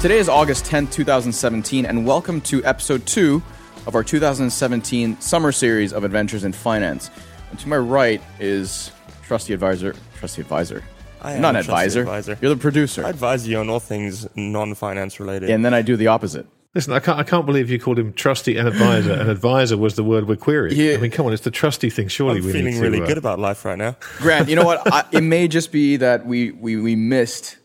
Today is August 10th, 2017, and welcome to episode 2 of our 2017 summer series of Adventures in Finance. And to my right is trusty advisor, trusty advisor. I I'm not an advisor. advisor. You're the producer. I advise you on all things non-finance related. and then I do the opposite. Listen, I can't, I can't believe you called him trusty and advisor, and advisor was the word we're querying. Yeah. I mean, come on, it's the trusty thing. Surely I'm we feeling need to, really uh, good about life right now. Grant, you know what? I, it may just be that we, we, we missed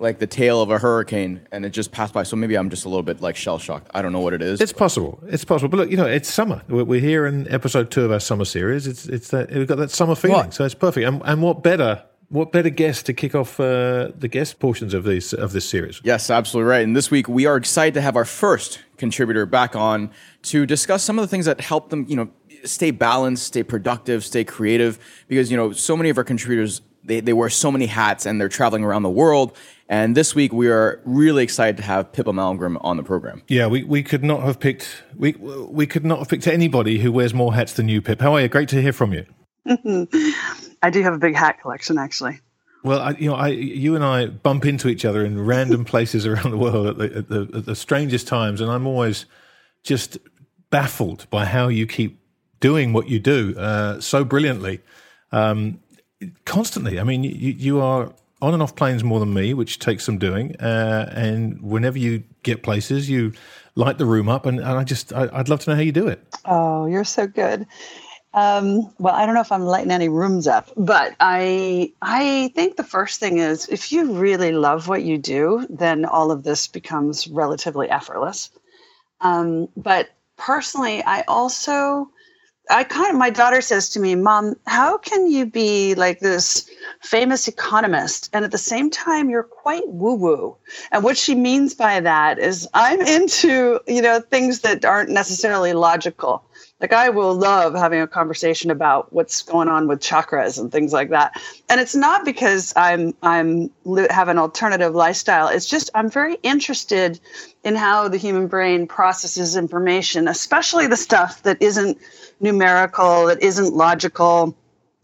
like the tail of a hurricane and it just passed by. So maybe I'm just a little bit like shell shocked. I don't know what it is. It's possible. It's possible. But look, you know, it's summer. We're, we're here in episode two of our summer series. It's it's that we've got that summer feeling, What? so it's perfect. And, and what better what better guest to kick off uh, the guest portions of these of this series? Yes, absolutely right. And this week we are excited to have our first contributor back on to discuss some of the things that help them, you know, stay balanced, stay productive, stay creative. Because you know, so many of our contributors they, they wear so many hats and they're traveling around the world. And this week we are really excited to have Pippa Malmgren on the program. Yeah, we, we could not have picked we we could not have picked anybody who wears more hats than you, Pip. How are you? Great to hear from you. I do have a big hat collection, actually. Well, I, you know, I, you and I bump into each other in random places around the world at the, at, the, at the strangest times, and I'm always just baffled by how you keep doing what you do uh, so brilliantly, um, constantly. I mean, you, you are on and off planes more than me, which takes some doing, uh, and whenever you get places, you light the room up, and, and I just, I, I'd love to know how you do it. Oh, you're so good. Um, well, I don't know if I'm lighting any rooms up, but I I think the first thing is if you really love what you do, then all of this becomes relatively effortless. Um, but personally, I also I kind of my daughter says to me, "Mom, how can you be like this famous economist and at the same time you're quite woo-woo?" And what she means by that is I'm into, you know, things that aren't necessarily logical. Like I will love having a conversation about what's going on with chakras and things like that. And it's not because I'm I'm have an alternative lifestyle. It's just I'm very interested in how the human brain processes information, especially the stuff that isn't numerical, that isn't logical.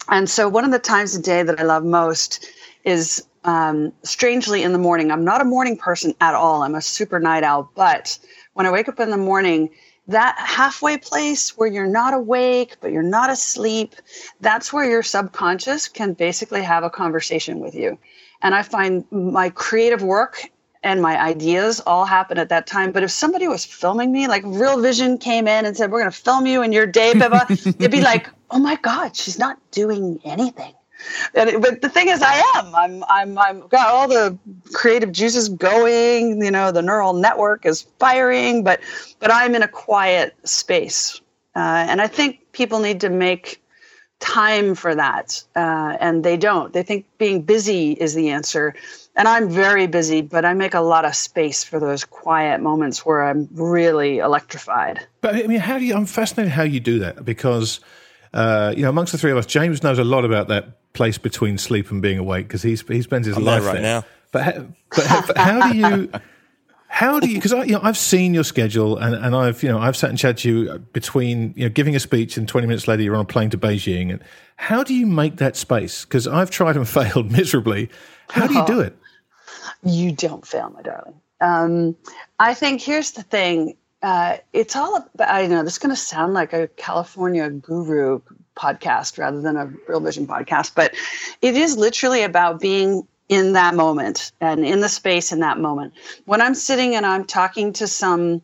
And so one of the times a day that I love most is um, strangely in the morning. I'm not a morning person at all. I'm a super night owl. But when I wake up in the morning, that halfway place where you're not awake, but you're not asleep, that's where your subconscious can basically have a conversation with you. And I find my creative work and my ideas all happen at that time. But if somebody was filming me, like Real Vision came in and said, We're going to film you in your day, Pippa, it'd be like, Oh my God, she's not doing anything. And it, but the thing is, I am. I'm. I'm. I'm got all the creative juices going. You know, the neural network is firing. But, but I'm in a quiet space, uh, and I think people need to make time for that, uh, and they don't. They think being busy is the answer, and I'm very busy, but I make a lot of space for those quiet moments where I'm really electrified. But I mean, how do you? I'm fascinated how you do that because, uh, you know, amongst the three of us, James knows a lot about that place between sleep and being awake because he's he spends his I'm there life right there. now. But how, but how, but how do you? How do you? Because you know, I've seen your schedule, and, and I've you know I've sat and chatted to you between you know giving a speech, and twenty minutes later you're on a plane to Beijing. And how do you make that space? Because I've tried and failed miserably. How do you do it? You don't fail, my darling. Um, I think here's the thing. Uh, it's all about, I know this is going to sound like a California guru podcast rather than a Real Vision podcast, but it is literally about being in that moment and in the space in that moment. When I'm sitting and I'm talking to some,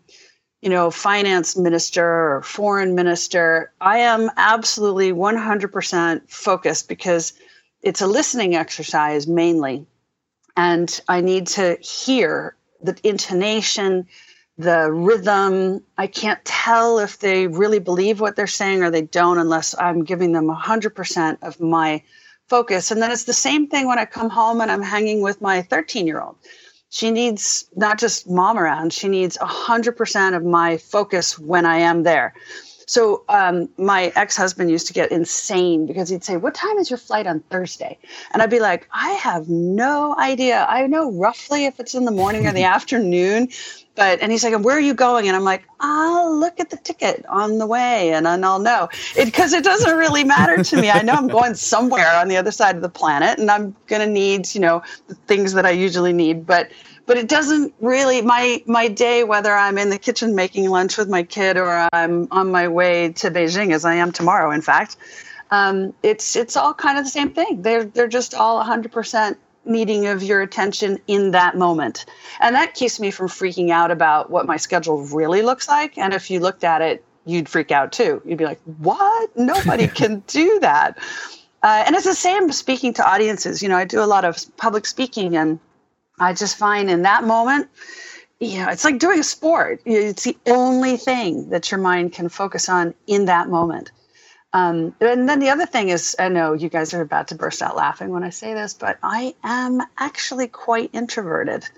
you know, finance minister or foreign minister, I am absolutely 100% focused because it's a listening exercise mainly. And I need to hear the intonation, the rhythm. I can't tell if they really believe what they're saying or they don't unless I'm giving them 100% of my focus. And then it's the same thing when I come home and I'm hanging with my 13 year old. She needs not just mom around, she needs 100% of my focus when I am there. So um, my ex-husband used to get insane because he'd say, "What time is your flight on Thursday?" And I'd be like, "I have no idea. I know roughly if it's in the morning or the afternoon." But and he's like, "Where are you going?" And I'm like, "I'll look at the ticket on the way, and then I'll know." Because it, it doesn't really matter to me. I know I'm going somewhere on the other side of the planet, and I'm going to need, you know, the things that I usually need. But but it doesn't really my my day whether i'm in the kitchen making lunch with my kid or i'm on my way to beijing as i am tomorrow in fact um, it's it's all kind of the same thing. They're they're just all 100% needing of your attention in that moment. And that keeps me from freaking out about what my schedule really looks like. And if you looked at it you'd freak out too. You'd be like what? Nobody can do that. Uh, and it's the same speaking to audiences. You know i do a lot of public speaking and I just find in that moment, you know, it's like doing a sport. It's the only thing that your mind can focus on in that moment. Um, and then the other thing is, I know you guys are about to burst out laughing when I say this, but I am actually quite introverted.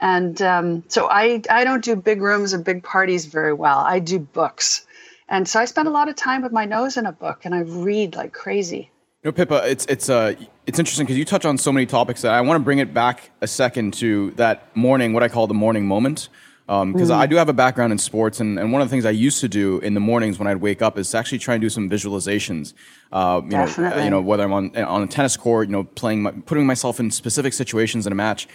And um, so I, I don't do big rooms or big parties very well. I do books. And so I spend a lot of time with my nose in a book and I read like crazy. Know, Pippa, it's it's uh it's interesting because you touch on so many topics that I want to bring it back a second to that morning, what I call the morning moment. Because um, mm. I do have a background in sports, and, and one of the things I used to do in the mornings when I'd wake up is to actually try and do some visualizations. Uh, you Definitely. know, you know whether I'm on on a tennis court, you know, playing, my, putting myself in specific situations in a match.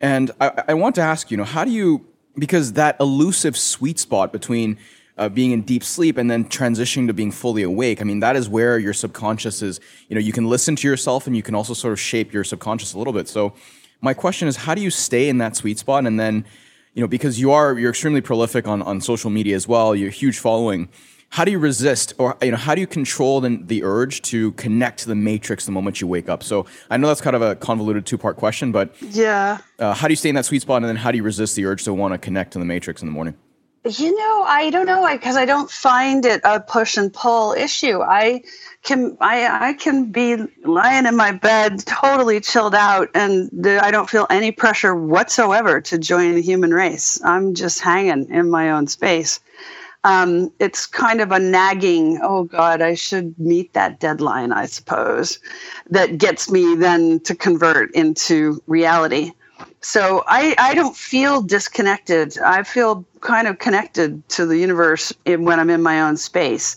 And I, I want to ask you know, how do you because that elusive sweet spot between uh, being in deep sleep and then transitioning to being fully awake. I mean, that is where your subconscious is. You know, you can listen to yourself and you can also sort of shape your subconscious a little bit. So, my question is, how do you stay in that sweet spot? And then, you know, because you are you're extremely prolific on on social media as well, you're a huge following. How do you resist, or you know, how do you control the, the urge to connect to the matrix the moment you wake up? So I know that's kind of a convoluted two part question, but yeah, uh, how do you stay in that sweet spot, and then how do you resist the urge to want to connect to the matrix in the morning? You know, I don't know because I don't find it a push and pull issue. I can I I can be lying in my bed totally chilled out and I don't feel any pressure whatsoever to join the human race. I'm just hanging in my own space. Um, it's kind of a nagging, oh God, I should meet that deadline, I suppose, that gets me then to convert into reality. So I, I don't feel disconnected. I feel kind of connected to the universe in, when I'm in my own space.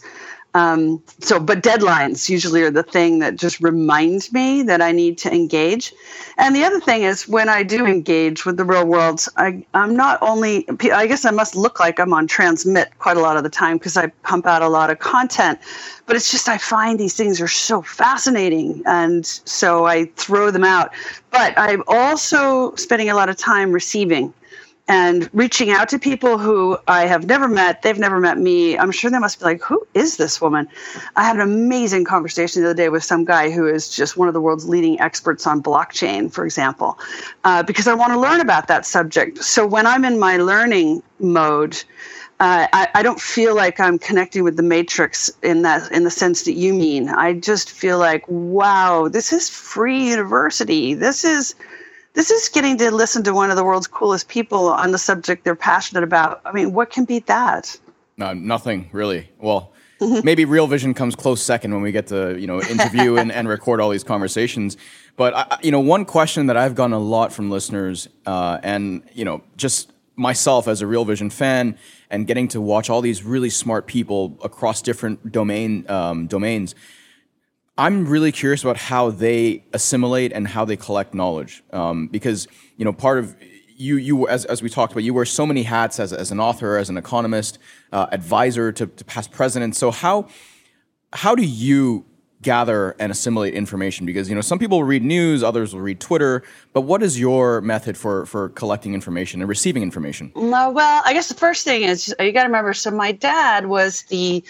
Um, so, but deadlines usually are the thing that just reminds me that I need to engage. And the other thing is when I do engage with the real world, I, I'm not only, I guess I must look like I'm on transmit quite a lot of the time because I pump out a lot of content, but it's just I find these things are so fascinating. And so I throw them out. But I'm also spending a lot of time receiving and reaching out to people who I have never met. They've never met me. I'm sure they must be like, who is this woman? I had an amazing conversation the other day with some guy who is just one of the world's leading experts on blockchain, for example, uh, because I want to learn about that subject. So when I'm in my learning mode, uh, I, I, don't feel like I'm connecting with the matrix in that in the sense that you mean. I just feel like, wow, this is free university. This is this is getting to listen to one of the world's coolest people on the subject they're passionate about. I mean, what can beat that? No, nothing really. Well, maybe Real Vision comes close second when we get to you know interview and, and record all these conversations. But I, you know, one question that I've gotten a lot from listeners, uh, and you know, just myself as a Real Vision fan, and getting to watch all these really smart people across different domain um, domains I'm really curious about how they assimilate and how they collect knowledge, um, because you know part of you you as, as we talked about you wear so many hats as, as an author, as an economist, uh, advisor to, to past presidents. So how how do you gather and assimilate information? Because you know some people will read news, others will read Twitter. But what is your method for for collecting information and receiving information? Mm, uh, well, I guess the first thing is uh, you got to remember. So my dad was the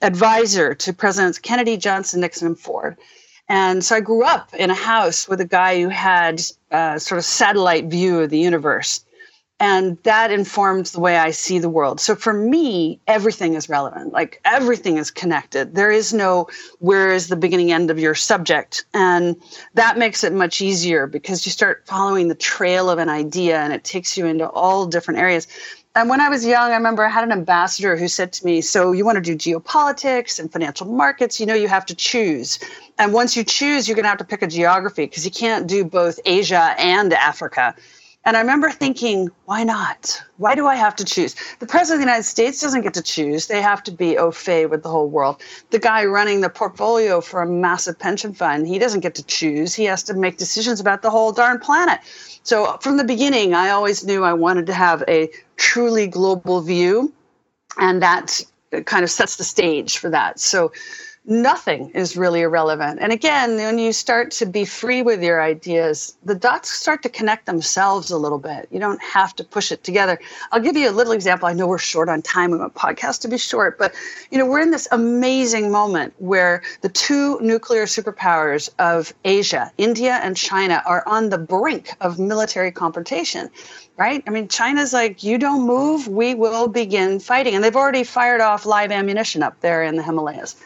advisor to Presidents Kennedy, Johnson, Nixon, and Ford. And so I grew up in a house with a guy who had a sort of satellite view of the universe. And that informs the way I see the world. So for me, everything is relevant. Like everything is connected. There is no where is the beginning end of your subject. And that makes it much easier because you start following the trail of an idea and it takes you into all different areas. And when I was young, I remember I had an ambassador who said to me, So you want to do geopolitics and financial markets? You know, you have to choose. And once you choose, you're going to have to pick a geography because you can't do both Asia and Africa. And I remember thinking, why not? Why do I have to choose? The president of the United States doesn't get to choose. They have to be au fait with the whole world. The guy running the portfolio for a massive pension fund, he doesn't get to choose. He has to make decisions about the whole darn planet. So from the beginning, I always knew I wanted to have a truly global view. And that kind of sets the stage for that. So nothing is really irrelevant. And again, when you start to be free with your ideas, the dots start to connect themselves a little bit. You don't have to push it together. I'll give you a little example. I know we're short on time. We want podcast to be short, but you know, we're in this amazing moment where the two nuclear superpowers of Asia, India and China, are on the brink of military confrontation right? I mean, China's like, you don't move, we will begin fighting. And they've already fired off live ammunition up there in the Himalayas.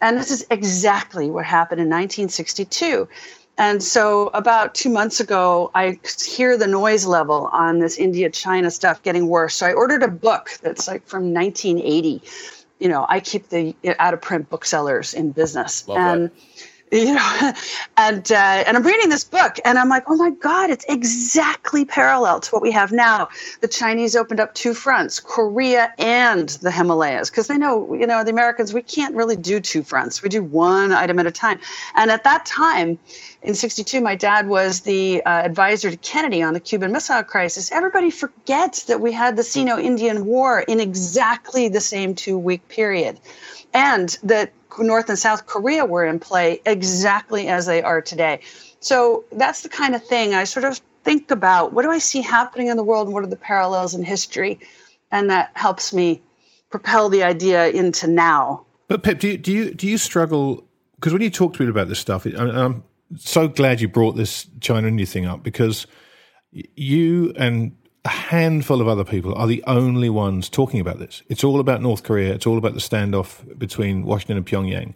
And this is exactly what happened in 1962. And so, about two months ago, I hear the noise level on this India China stuff getting worse. So, I ordered a book that's like from 1980. You know, I keep the out of print booksellers in business. Love and that you know and uh, and i'm reading this book and i'm like oh my god it's exactly parallel to what we have now. The chinese opened up two fronts korea and the himalayas because they know you know the americans we can't really do two fronts. We do one item at a time. And at that time in 62 my dad was the uh, advisor to kennedy on the cuban missile crisis. Everybody forgets that we had the sino-indian war in exactly the same two week period. And that North and South Korea were in play exactly as they are today. So that's the kind of thing I sort of think about what do I see happening in the world and what are the parallels in history? And that helps me propel the idea into now. But Pip, do you do you, do you struggle? Because when you talk to me about this stuff, I'm so glad you brought this China India thing up because you and a handful of other people are the only ones talking about this. It's all about North Korea. It's all about the standoff between Washington and Pyongyang.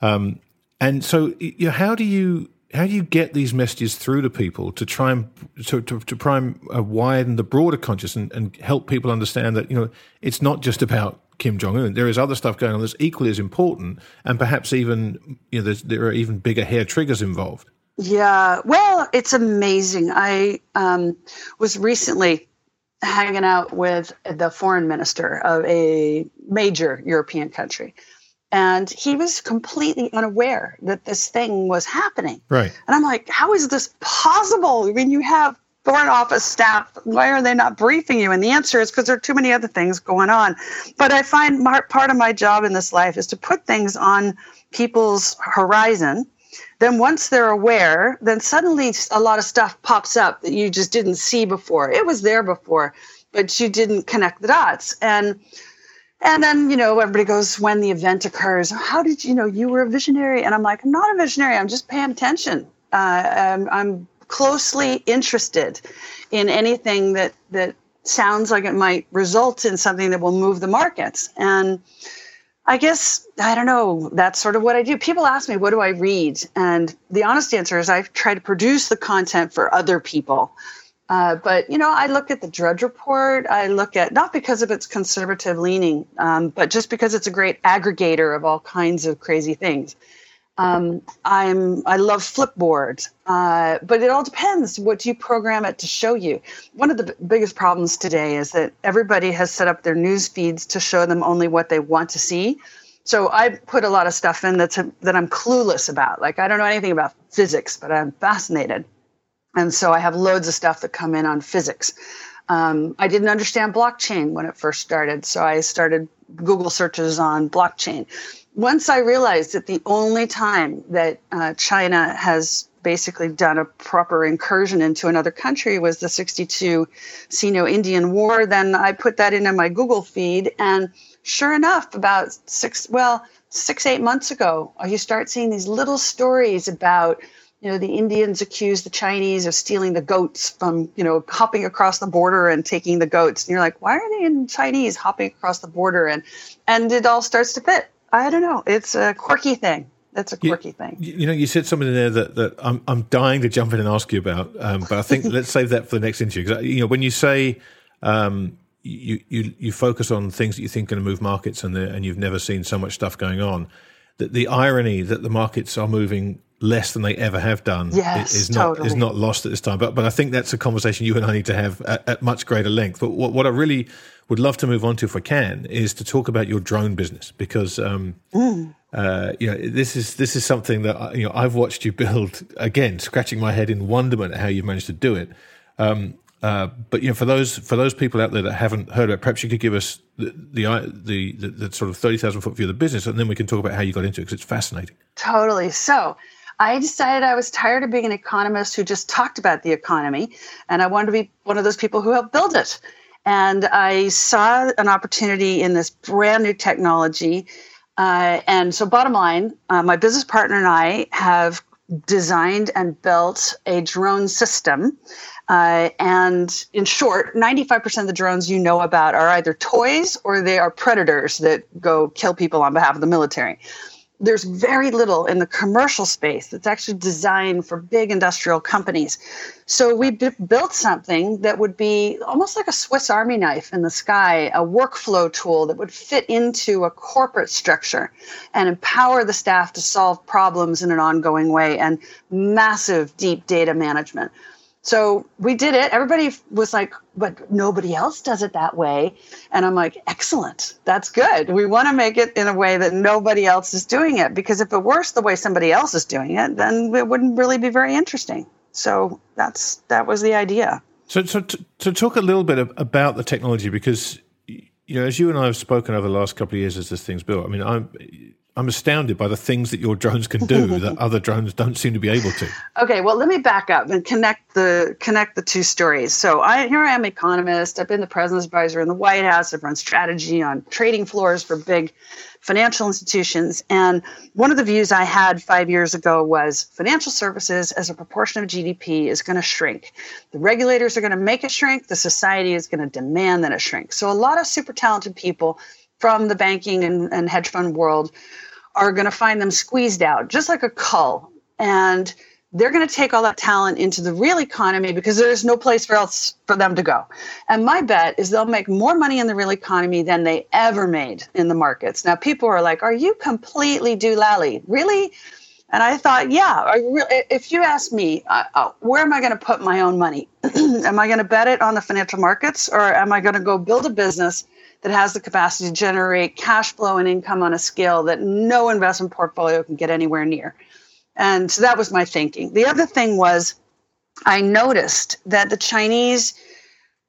Um, and so, you know, how do you how do you get these messages through to people to try and to to, to try and uh, widen the broader consciousness and, and help people understand that you know it's not just about Kim Jong Un. There is other stuff going on that's equally as important, and perhaps even you know there are even bigger hair triggers involved. Yeah, well, it's amazing. I um, was recently hanging out with the foreign minister of a major European country. And he was completely unaware that this thing was happening. Right. And I'm like, how is this possible? I mean, you have foreign office staff. Why are they not briefing you? And the answer is because there are too many other things going on. But I find part of my job in this life is to put things on people's horizon then once they're aware, then suddenly a lot of stuff pops up that you just didn't see before. It was there before, but you didn't connect the dots. And and then, you know, everybody goes, when the event occurs, how did you know you were a visionary? And I'm like, I'm not a visionary. I'm just paying attention. Uh, I'm, I'm closely interested in anything that, that sounds like it might result in something that will move the markets. And I guess, I don't know, that's sort of what I do. People ask me, what do I read? And the honest answer is I try to produce the content for other people. Uh, but, you know, I look at the Drudge Report. I look at, not because of its conservative leaning, um, but just because it's a great aggregator of all kinds of crazy things. Um, I'm I love Flipboard, uh, but it all depends. What you program it to show you? One of the b- biggest problems today is that everybody has set up their news feeds to show them only what they want to see. So I put a lot of stuff in that's a, that I'm clueless about. Like I don't know anything about physics, but I'm fascinated, and so I have loads of stuff that come in on physics. Um, I didn't understand blockchain when it first started, so I started Google searches on blockchain once I realized that the only time that uh, China has basically done a proper incursion into another country was the 62 Sino Indian War, then I put that into my Google feed. And sure enough, about six, well, six, eight months ago, you start seeing these little stories about you know, the Indians accuse the Chinese of stealing the goats from, you know, hopping across the border and taking the goats. And you're like, why are they in Chinese hopping across the border? And and it all starts to fit. I don't know. It's a quirky thing. That's a quirky you, thing. You know, you said something there that, that I'm, I'm dying to jump in and ask you about, um, but I think let's save that for the next interview. Because you know, when you say um, you, you you focus on things that you think are going to move markets, and and you've never seen so much stuff going on, that the irony that the markets are moving less than they ever have done yes, is not totally. is not lost at this time. But but I think that's a conversation you and I need to have at, at much greater length. But what, what I really would love to move on to, if I can, is to talk about your drone business because um, mm. uh, you know this is this is something that you know I've watched you build again, scratching my head in wonderment at how you've managed to do it. Um, uh, but you know, for those for those people out there that haven't heard about, it, perhaps you could give us the the the, the, the sort of thirty thousand foot view of the business, and then we can talk about how you got into it because it's fascinating. Totally. So I decided I was tired of being an economist who just talked about the economy, and I wanted to be one of those people who helped build it. And I saw an opportunity in this brand new technology. Uh, and so, bottom line, uh, my business partner and I have designed and built a drone system. Uh, and in short, 95% of the drones you know about are either toys or they are predators that go kill people on behalf of the military there's very little in the commercial space that's actually designed for big industrial companies. So we b- built something that would be almost like a Swiss Army knife in the sky, a workflow tool that would fit into a corporate structure and empower the staff to solve problems in an ongoing way and massive deep data management. So we did it. Everybody was like, but nobody else does it that way. And I'm like, excellent. That's good. We want to make it in a way that nobody else is doing it because if it were the way somebody else is doing it, then it wouldn't really be very interesting. So that's that was the idea. So, so to, to talk a little bit about the technology because you know, as you and I have spoken over the last couple of years as this thing's built, I mean, I'm I'm astounded by the things that your drones can do that other drones don't seem to be able to. Okay, well, let me back up and connect the connect the two stories. So, I here I am, economist. I've been the president's advisor in the White House. I've run strategy on trading floors for big financial institutions. And one of the views I had five years ago was financial services as a proportion of GDP is going to shrink. The regulators are going to make it shrink. The society is going to demand that it shrink. So, a lot of super talented people from the banking and, and hedge fund world are going to find them squeezed out, just like a cull. And they're going to take all that talent into the real economy because there's no place for else for them to go. And my bet is they'll make more money in the real economy than they ever made in the markets. Now, people are like, "Are you completely doolally? Really?" And I thought, yeah. if you ask me, where am I going to put my own money? am I going to bet it on the financial markets, or am I going to go build a business that has the capacity to generate cash flow and income on a scale that no investment portfolio can get anywhere near. And so that was my thinking. The other thing was I noticed that the Chinese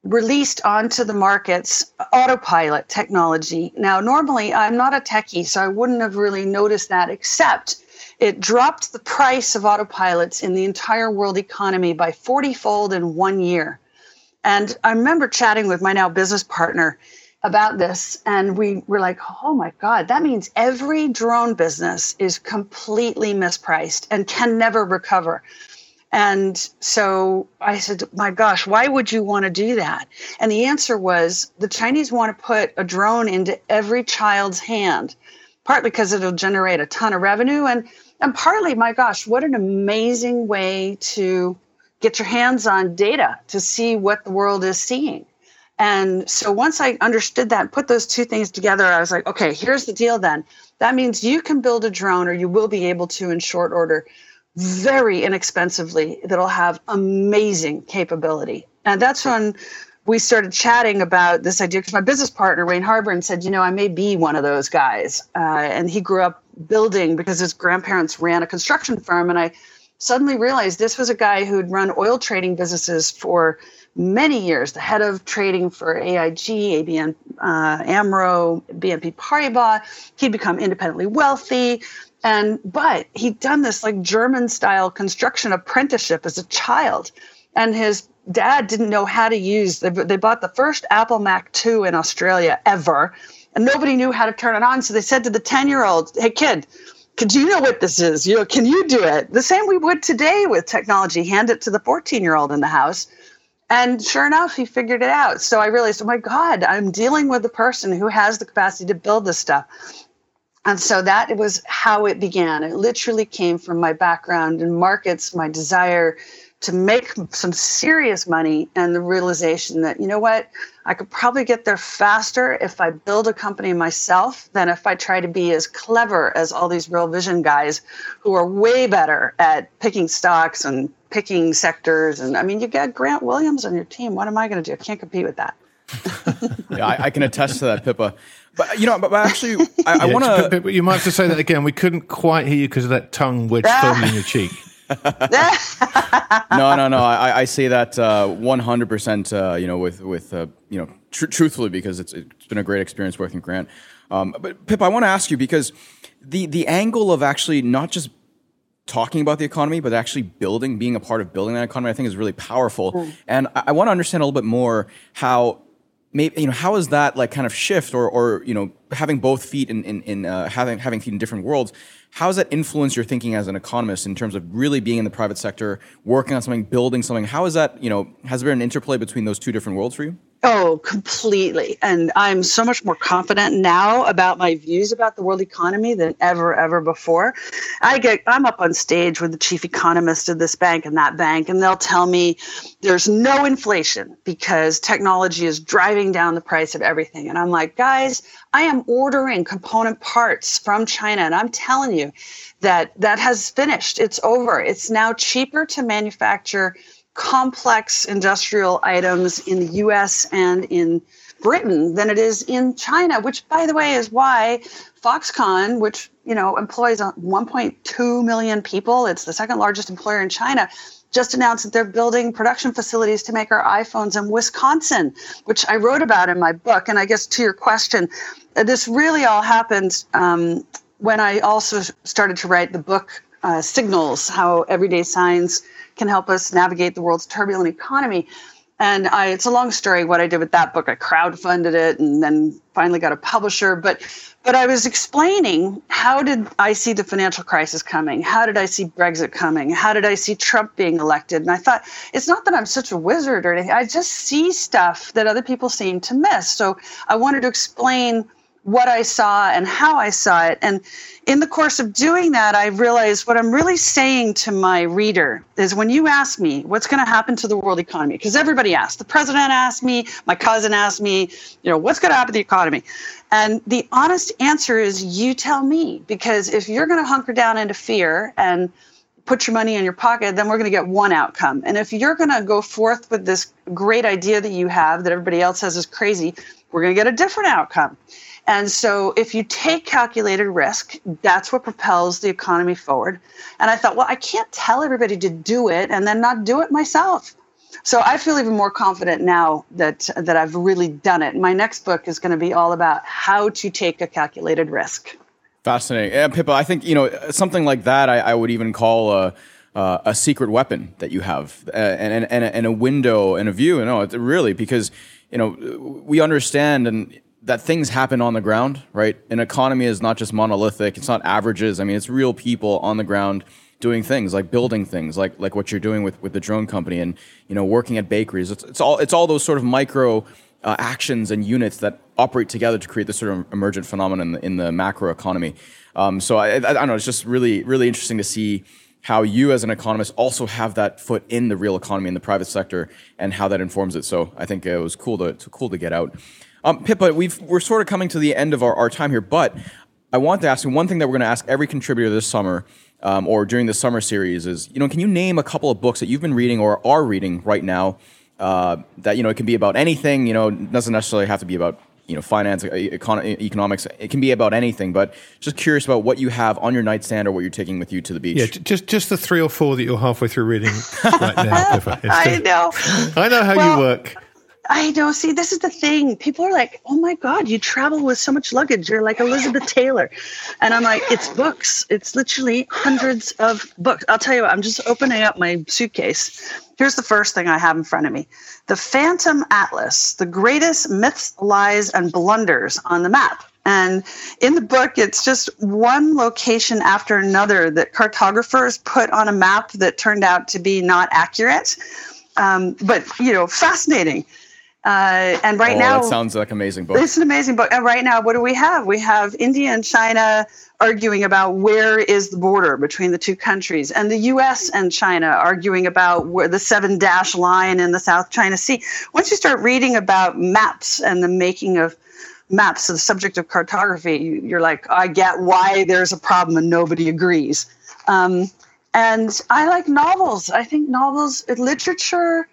released onto the markets autopilot technology. Now, normally I'm not a techie, so I wouldn't have really noticed that, except it dropped the price of autopilots in the entire world economy by 40 fold in one year. And I remember chatting with my now business partner about this and we were like oh my god that means every drone business is completely mispriced and can never recover. And so i said my gosh why would you want to do that? And the answer was the chinese want to put a drone into every child's hand partly because it'll generate a ton of revenue and and partly my gosh what an amazing way to get your hands on data to see what the world is seeing and so once I understood that, put those two things together, I was like, okay, here's the deal then. That means you can build a drone or you will be able to in short order very inexpensively that'll have amazing capability. And that's when we started chatting about this idea because my business partner, Wayne Harburn, said, you know, I may be one of those guys. Uh, and he grew up building because his grandparents ran a construction firm. And I suddenly realized this was a guy who'd run oil trading businesses for many years, the head of trading for AIG, ABN uh, AMRO, BNP Paribas. He'd become independently wealthy. And but he'd done this like German style construction apprenticeship as a child. And his dad didn't know how to use they, they bought the first Apple Mac 2 in Australia ever. And nobody knew how to turn it on. So they said to the 10 year old, Hey kid, do you know what this is? You know, can you do it? The same we would today with technology. Hand it to the 14 year old in the house. And sure enough, he figured it out. So I realized, oh my God, I'm dealing with a person who has the capacity to build this stuff. And so that was how it began. It literally came from my background in markets, my desire to make some serious money, and the realization that, you know what, I could probably get there faster if I build a company myself than if I try to be as clever as all these real vision guys who are way better at picking stocks and picking sectors. And I mean, you got Grant Williams on your team. What am I going to do? I can't compete with that. yeah, I, I, can attest to that, Pippa. But you know, but, but actually, I, I want to. You might have to say that again. We couldn't quite hear you because of that tongue wedged firmly in your cheek. no, no, no. I, I say that uh, one hundred percent. Uh, you know, with with uh, you know, tr- truthfully, because it's it's been a great experience working with Grant. Um, but Pip, I want to ask you because the the angle of actually not just talking about the economy, but actually building, being a part of building that economy, I think is really powerful. Mm. And I, I want to understand a little bit more how maybe you know how is that like kind of shift or or you know having both feet in in, in uh, having having feet in different worlds how has that influence your thinking as an economist in terms of really being in the private sector working on something building something how is that you know has there been an interplay between those two different worlds for you Oh, completely. And I'm so much more confident now about my views about the world economy than ever, ever before. I get, I'm up on stage with the chief economist of this bank and that bank, and they'll tell me there's no inflation because technology is driving down the price of everything. And I'm like, guys, I am ordering component parts from China, and I'm telling you that that has finished. It's over. It's now cheaper to manufacture complex industrial items in the US and in Britain than it is in China, which by the way is why Foxconn, which you know employs 1.2 million people, it's the second largest employer in China, just announced that they're building production facilities to make our iPhones in Wisconsin, which I wrote about in my book. And I guess to your question, this really all happened um, when I also started to write the book uh, Signals: How Everyday Signs can help us navigate the world's turbulent economy. And I, it's a long story what I did with that book. I crowdfunded it and then finally got a publisher. But but I was explaining how did I see the financial crisis coming? How did I see Brexit coming? How did I see Trump being elected? And I thought it's not that I'm such a wizard or anything. I just see stuff that other people seem to miss. So I wanted to explain what I saw and how I saw it. And in the course of doing that, I realized what I'm really saying to my reader is when you ask me what's going to happen to the world economy, because everybody asks, the president asked me, my cousin asked me, you know, what's going to happen to the economy? And the honest answer is you tell me, because if you're going to hunker down into fear and put your money in your pocket, then we're going to get one outcome. And if you're going to go forth with this great idea that you have that everybody else says is crazy, we're going to get a different outcome. And so if you take calculated risk, that's what propels the economy forward. And I thought, well, I can't tell everybody to do it and then not do it myself. So I feel even more confident now that that I've really done it. My next book is going to be all about how to take a calculated risk. Fascinating, yeah, Pippa. I think you know something like that. I, I would even call a, uh, a secret weapon that you have, uh, and, and, and a window and a view. You know, really because you know we understand and that things happen on the ground, right? An economy is not just monolithic. It's not averages. I mean, it's real people on the ground doing things like building things like like what you're doing with with the drone company and you know working at bakeries. It's, it's all it's all those sort of micro uh, actions and units that operate together to create this sort of emergent phenomenon in the, in the macro economy. Um, so I, I, I don't know. It's just really really interesting to see how you as an economist also have that foot in the real economy in the private sector and how that informs it. So I think it was cool to, to cool to get out. Um, Pippa, we've, we're sort of coming to the end of our, our time here, but I want to ask you one thing that we're going to ask every contributor this summer um, or during the summer series is, you know, can you name a couple of books that you've been reading or are reading right now uh, that, you know, it can be about anything, you know, doesn't necessarily have to be about, you know, finance, econ- economics. It can be about anything, but just curious about what you have on your nightstand or what you're taking with you to the beach. Yeah, just just the three or four that you're halfway through reading right now. I know. I know how well, you work. I know. See, this is the thing. People are like, "Oh my God, you travel with so much luggage. You're like Elizabeth Taylor," and I'm like, "It's books. It's literally hundreds of books." I'll tell you what. I'm just opening up my suitcase. Here's the first thing I have in front of me: the Phantom Atlas, the greatest myths, lies, and blunders on the map. And in the book, it's just one location after another that cartographers put on a map that turned out to be not accurate, um, but you know, fascinating. Uh, and right oh, now, that sounds like amazing book. It's an amazing book. And right now, what do we have? We have India and China arguing about where is the border between the two countries, and the U.S. and China arguing about where the seven dash line in the South China Sea. Once you start reading about maps and the making of maps, the subject of cartography, you're like, I get why there's a problem and nobody agrees. Um, and I like novels. I think novels, literature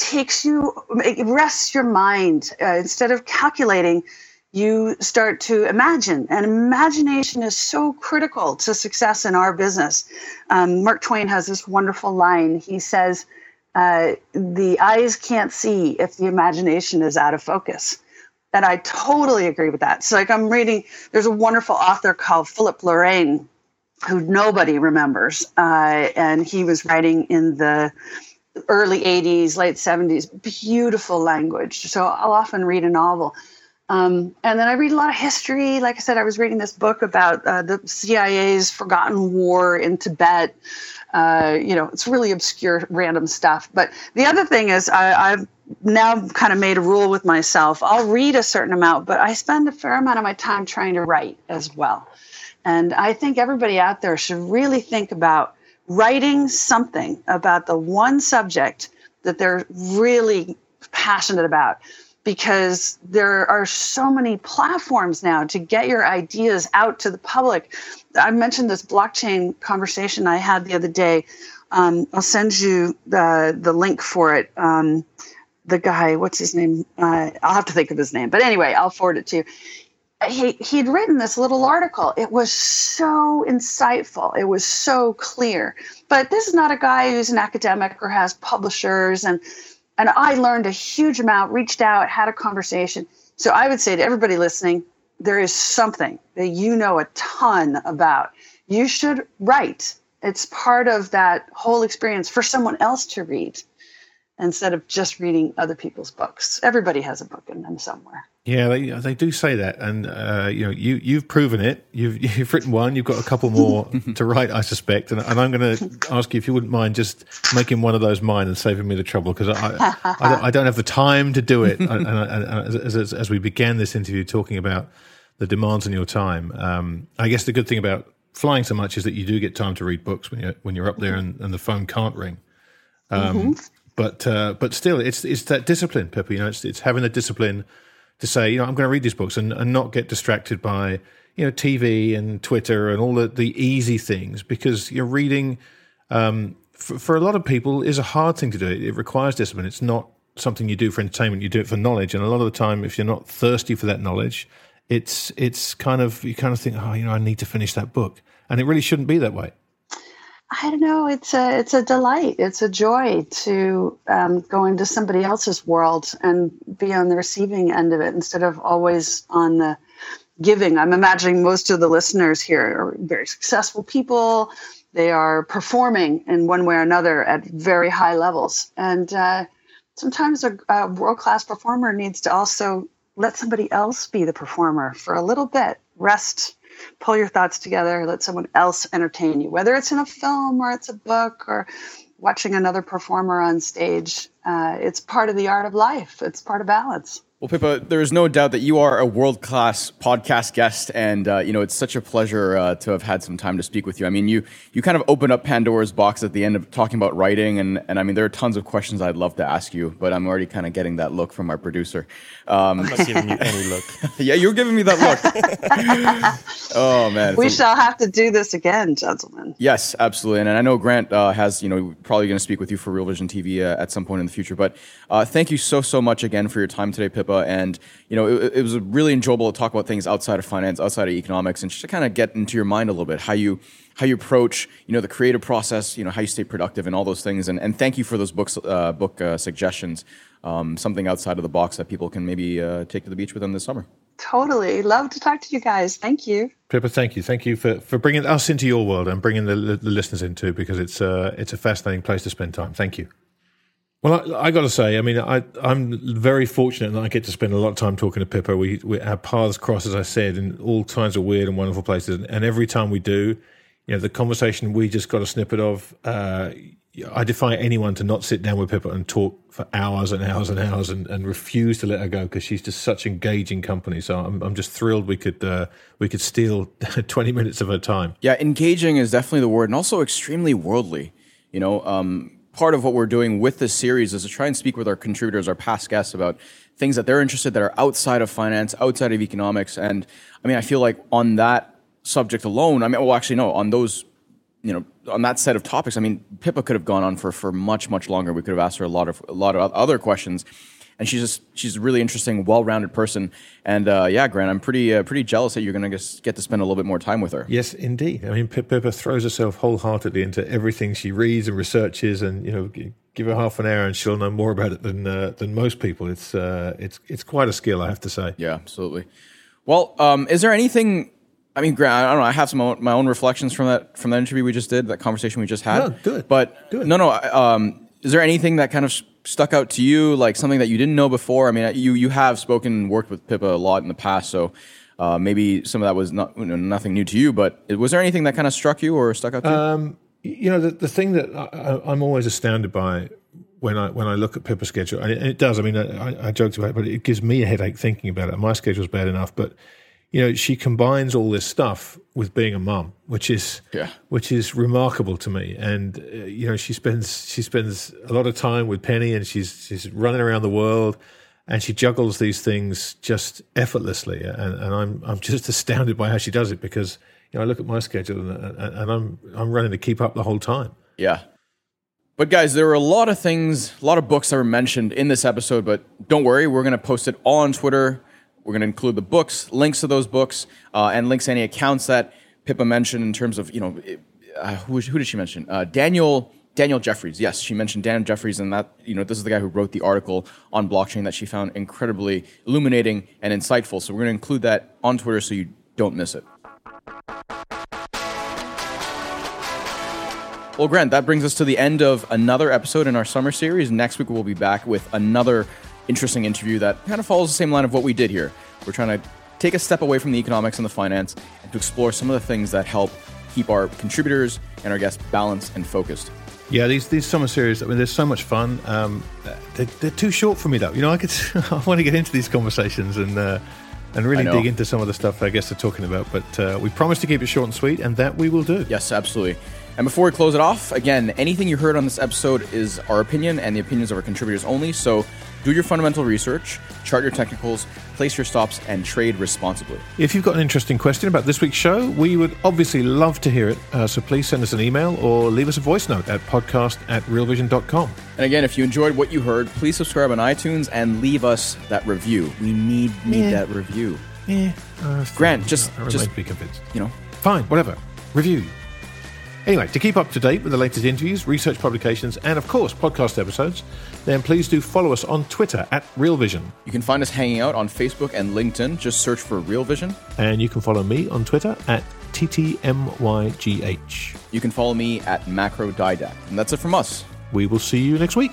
takes you, it rests your mind. Uh, instead of calculating, you start to imagine. And imagination is so critical to success in our business. Um, Mark Twain has this wonderful line. He says, uh, The eyes can't see if the imagination is out of focus. And I totally agree with that. So, like, I'm reading, there's a wonderful author called Philip Lorraine who nobody remembers. Uh, and he was writing in the early 80s, late 70s, beautiful language. So I'll often read a novel. Um, and then I read a lot of history. Like I said, I was reading this book about uh, the CIA's forgotten war in Tibet. Uh, you know, it's really obscure, random stuff. But the other thing is, I, I've now kind of made a rule with myself. I'll read a certain amount, but I spend a fair amount of my time trying to write as well. And I think everybody out there should really think about writing something about the one subject that they're really passionate about because there are so many platforms now to get your ideas out to the public. I mentioned this blockchain conversation I had the other day. Um, I'll send you the the link for it. Um, the guy, what's his name? Uh, I'll have to think of his name, but anyway, I'll forward it to you he he'd written this little article. It was so insightful. It was so clear. But this is not a guy who's an academic or has publishers and and I learned a huge amount, reached out, had a conversation. So I would say to everybody listening, there is something that you know a ton about. You should write. It's part of that whole experience for someone else to read instead of just reading other people's books. Everybody has a book in them somewhere. Yeah, they, they do say that, and uh, you know, you you've proven it. You've you've written one. You've got a couple more to write, I suspect. And, and I'm going to ask you if you wouldn't mind just making one of those mine and saving me the trouble because I I, don't, I, don't, have the time to do it. and, and, and as, as, as, we began this interview talking about the demands on your time, um, I guess the good thing about flying so much is that you do get time to read books when you're when you're up there and, and the phone can't ring. Um, mm-hmm. But uh, but still, it's it's that discipline, Pippa. You know, it's it's having the discipline to say, you know, I'm going to read these books and, and not get distracted by, you know, TV and Twitter and all the, the easy things because you're reading, um, for, for a lot of people, is a hard thing to do. It, it requires discipline. It's not something you do for entertainment. You do it for knowledge. And a lot of the time, if you're not thirsty for that knowledge, it's, it's kind of, you kind of think, oh, you know, I need to finish that book. And it really shouldn't be that way. I don't know. It's a it's a delight. It's a joy to um, go into somebody else's world and be on the receiving end of it instead of always on the giving. I'm imagining most of the listeners here are very successful people. They are performing in one way or another at very high levels, and uh, sometimes a, a world class performer needs to also let somebody else be the performer for a little bit. Rest pull your thoughts together, let someone else entertain you, whether it's in a film or it's a book or watching another performer on stage. Uh, it's part of the art of life, it's part of balance. Well, Pippa, there is no doubt that you are a world class podcast guest, and uh, you know it's such a pleasure uh, to have had some time to speak with you. I mean, you you kind of opened up Pandora's box at the end of talking about writing, and and I mean there are tons of questions I'd love to ask you, but I'm already kind of getting that look from our producer. Um, I'm not giving you any look. yeah, you're giving me that look. oh man, we shall have to do this again, gentlemen. Yes, absolutely, and I know Grant uh, has you know probably going to speak with you for Real Vision TV uh, at some point in the future, but uh, thank you so so much again for your time today, Pippa. And you know, it, it was really enjoyable to talk about things outside of finance, outside of economics, and just to kind of get into your mind a little bit, how you how you approach, you know, the creative process, you know, how you stay productive, and all those things. And, and thank you for those books, uh, book uh, suggestions. Um, something outside of the box that people can maybe uh, take to the beach with them this summer. Totally, love to talk to you guys. Thank you, Pippa. Thank you, thank you for, for bringing us into your world and bringing the, the listeners into because it's uh, it's a fascinating place to spend time. Thank you. Well, I, I got to say, I mean, I, I'm very fortunate that I get to spend a lot of time talking to Pippa. We, we our paths cross, as I said, in all kinds of weird and wonderful places. And every time we do, you know, the conversation we just got a snippet of. Uh, I defy anyone to not sit down with Pippa and talk for hours and hours and hours and, and refuse to let her go because she's just such engaging company. So I'm, I'm just thrilled we could uh, we could steal 20 minutes of her time. Yeah, engaging is definitely the word, and also extremely worldly. You know, um, part of what we're doing with this series is to try and speak with our contributors, our past guests, about things that they're interested that are outside of finance, outside of economics. And I mean, I feel like on that subject alone, I mean, well, actually, no, on those, you know, on that set of topics, I mean, Pippa could have gone on for for much, much longer. We could have asked her a lot of a lot of other questions and she's just she's a really interesting, well-rounded person. And uh, yeah, Grant, I'm pretty uh, pretty jealous that you're going to get to spend a little bit more time with her. Yes, indeed. I mean, Pippa throws herself wholeheartedly into everything she reads and researches, and you know, give her half an hour and she'll know more about it than uh, than most people. It's uh, it's it's quite a skill, I have to say. Yeah, absolutely. Well, um, is there anything? I mean, Grant, I don't know. I have some my own reflections from that from that interview we just did, that conversation we just had. No, do it. But do it. no, no. Um, is there anything that kind of stuck out to you, like something that you didn't know before? I mean, you you have spoken and worked with Pippa a lot in the past, so uh, maybe some of that was not you know, nothing new to you. But was there anything that kind of struck you or stuck out to um, you? Know, the, the thing that I, I'm always astounded by when I when I look at Pippa's schedule, and it, it does. I mean, I, I joked about it, but it gives me a headache thinking about it. My schedule's bad enough, but you know, she combines all this stuff with being a mum, which is yeah. which is remarkable to me. And uh, you know, she spends she spends a lot of time with Penny, and she's she's running around the world, and she juggles these things just effortlessly. And, and I'm I'm just astounded by how she does it because you know I look at my schedule and, and I'm I'm running to keep up the whole time. Yeah. But guys, there were a lot of things, a lot of books that were mentioned in this episode. But don't worry, we're going to post it all on Twitter we're going to include the books, links to those books, uh, and links to any accounts that Pippa mentioned in terms of you know uh, who, who did she mention? Uh, Daniel Daniel Jeffries. Yes, she mentioned Daniel Jeffries, and that you know this is the guy who wrote the article on blockchain that she found incredibly illuminating and insightful. So we're going to include that on Twitter so you don't miss it. Well, Grant, that brings us to the end of another episode in our summer series. Next week, we'll be back with another interesting interview that kind of follows the same line of what we did here. We're trying to take a step away from the economics and the finance and to explore some of the things that help keep our contributors and our guests balanced and focused. Yeah, these these summer series. I mean, they're so much fun. Um, they're, they're, too short for me, though. You know, I could I want to get into these conversations and uh, and really dig into some of the stuff I guess they're talking about. But uh, we promise to keep it short and sweet, and that we will do. Yes, absolutely. And before we close it off, again, anything you heard on this episode is our opinion and the opinions of our contributors only. So do your fundamental research, chart your technicals, place your stops, and trade responsibly. If you've got an interesting question about this week's show, we would obviously love to hear it. Uh, so please send us an email or leave us a voice note at podcast at realvision.com. And again, if you enjoyed what you heard, please subscribe on iTunes and leave us that review. We need need yeah. that review. Yeah. Uh, Grant, just, I just be convinced. You know, fine, whatever. Review. Anyway, to keep up to date with the latest interviews, research publications, and of course, podcast episodes, then please do follow us on Twitter at Real Vision. You can find us hanging out on Facebook and LinkedIn. Just search for Real Vision. And you can follow me on Twitter at TTMYGH. You can follow me at Macro Didact. And that's it from us. We will see you next week.